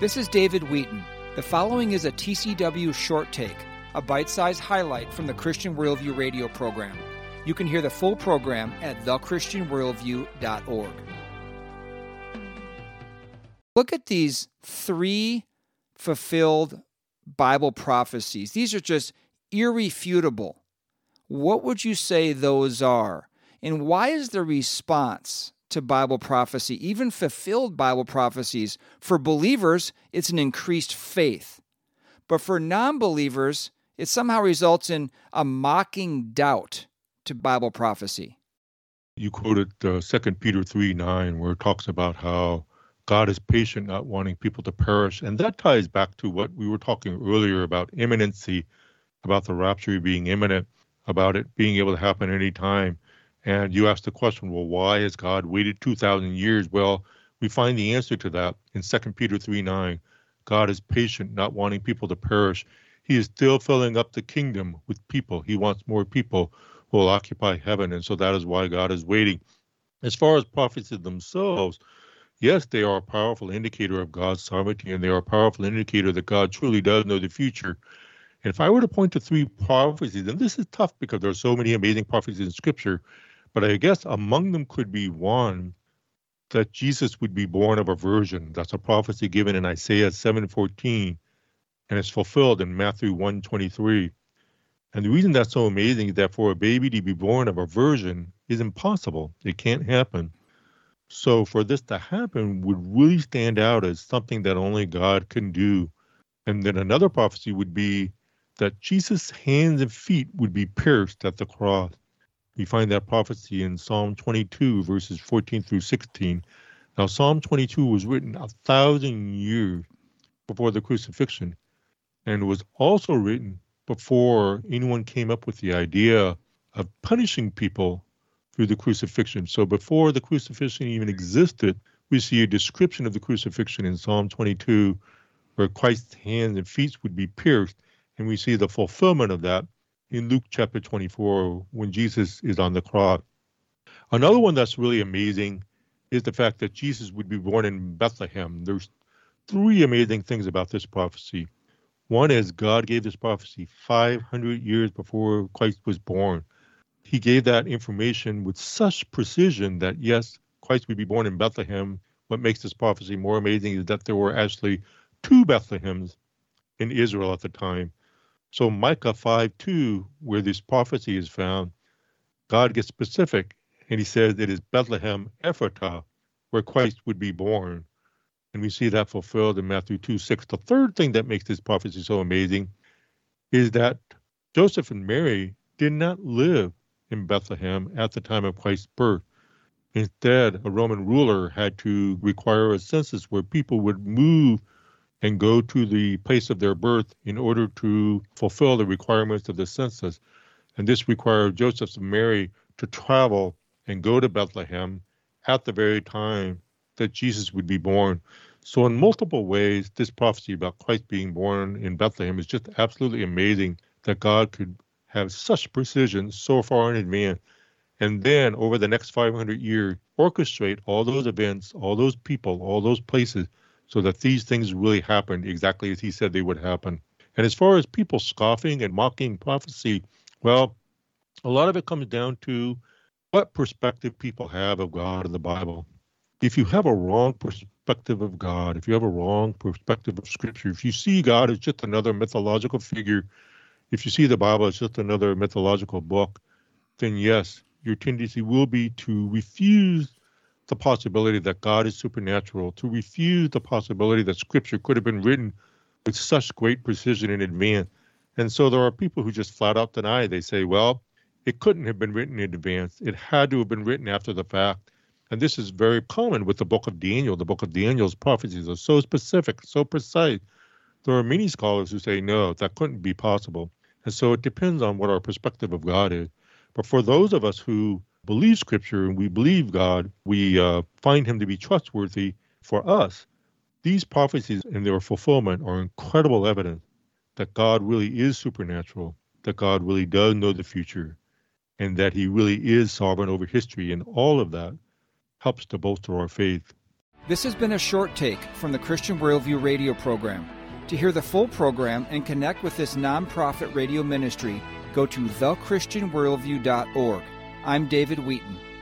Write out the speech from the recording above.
This is David Wheaton. The following is a TCW short take, a bite sized highlight from the Christian Worldview radio program. You can hear the full program at thechristianworldview.org. Look at these three fulfilled Bible prophecies. These are just irrefutable. What would you say those are? And why is the response to Bible prophecy, even fulfilled Bible prophecies. For believers, it's an increased faith. But for non believers, it somehow results in a mocking doubt to Bible prophecy. You quoted uh, 2 Peter 3 9, where it talks about how God is patient, not wanting people to perish. And that ties back to what we were talking earlier about imminency, about the rapture being imminent, about it being able to happen any time. And you ask the question, well, why has God waited 2,000 years? Well, we find the answer to that in 2 Peter 3 9. God is patient, not wanting people to perish. He is still filling up the kingdom with people. He wants more people who will occupy heaven. And so that is why God is waiting. As far as prophecies themselves, yes, they are a powerful indicator of God's sovereignty and they are a powerful indicator that God truly does know the future. And if I were to point to three prophecies, and this is tough because there are so many amazing prophecies in Scripture, but I guess among them could be one that Jesus would be born of a virgin. That's a prophecy given in Isaiah 7:14, and it's fulfilled in Matthew 1:23. And the reason that's so amazing is that for a baby to be born of a virgin is impossible. It can't happen. So for this to happen would really stand out as something that only God can do. And then another prophecy would be that Jesus' hands and feet would be pierced at the cross. We find that prophecy in Psalm 22, verses 14 through 16. Now, Psalm 22 was written a thousand years before the crucifixion, and was also written before anyone came up with the idea of punishing people through the crucifixion. So, before the crucifixion even existed, we see a description of the crucifixion in Psalm 22, where Christ's hands and feet would be pierced, and we see the fulfillment of that in Luke chapter 24 when Jesus is on the cross. Another one that's really amazing is the fact that Jesus would be born in Bethlehem. There's three amazing things about this prophecy. One is God gave this prophecy 500 years before Christ was born. He gave that information with such precision that, yes, Christ would be born in Bethlehem. What makes this prophecy more amazing is that there were actually two Bethlehems in Israel at the time. So Micah 5 2, where this prophecy is found, God gets specific and he says it is Bethlehem Ephratah, where Christ would be born. And we see that fulfilled in Matthew 2 6. The third thing that makes this prophecy so amazing is that Joseph and Mary did not live in Bethlehem at the time of Christ's birth. Instead, a Roman ruler had to require a census where people would move and go to the place of their birth in order to fulfill the requirements of the census. And this required Joseph and Mary to travel and go to Bethlehem at the very time that Jesus would be born. So, in multiple ways, this prophecy about Christ being born in Bethlehem is just absolutely amazing that God could have such precision so far in advance. And then, over the next 500 years, orchestrate all those events, all those people, all those places so that these things really happened exactly as he said they would happen. And as far as people scoffing and mocking prophecy, well, a lot of it comes down to what perspective people have of God and the Bible. If you have a wrong perspective of God, if you have a wrong perspective of Scripture, if you see God as just another mythological figure, if you see the Bible as just another mythological book, then yes, your tendency will be to refuse the possibility that God is supernatural, to refuse the possibility that Scripture could have been written with such great precision in advance. And so there are people who just flat out deny. They say, well, it couldn't have been written in advance. It had to have been written after the fact. And this is very common with the book of Daniel. The book of Daniel's prophecies are so specific, so precise. There are many scholars who say, no, that couldn't be possible. And so it depends on what our perspective of God is. But for those of us who believe Scripture and we believe God, we uh, find Him to be trustworthy for us. These prophecies and their fulfillment are incredible evidence that God really is supernatural, that God really does know the future, and that He really is sovereign over history. And all of that helps to bolster our faith. This has been a short take from the Christian Worldview radio program. To hear the full program and connect with this nonprofit radio ministry, go to thechristianworldview.org. I'm David Wheaton.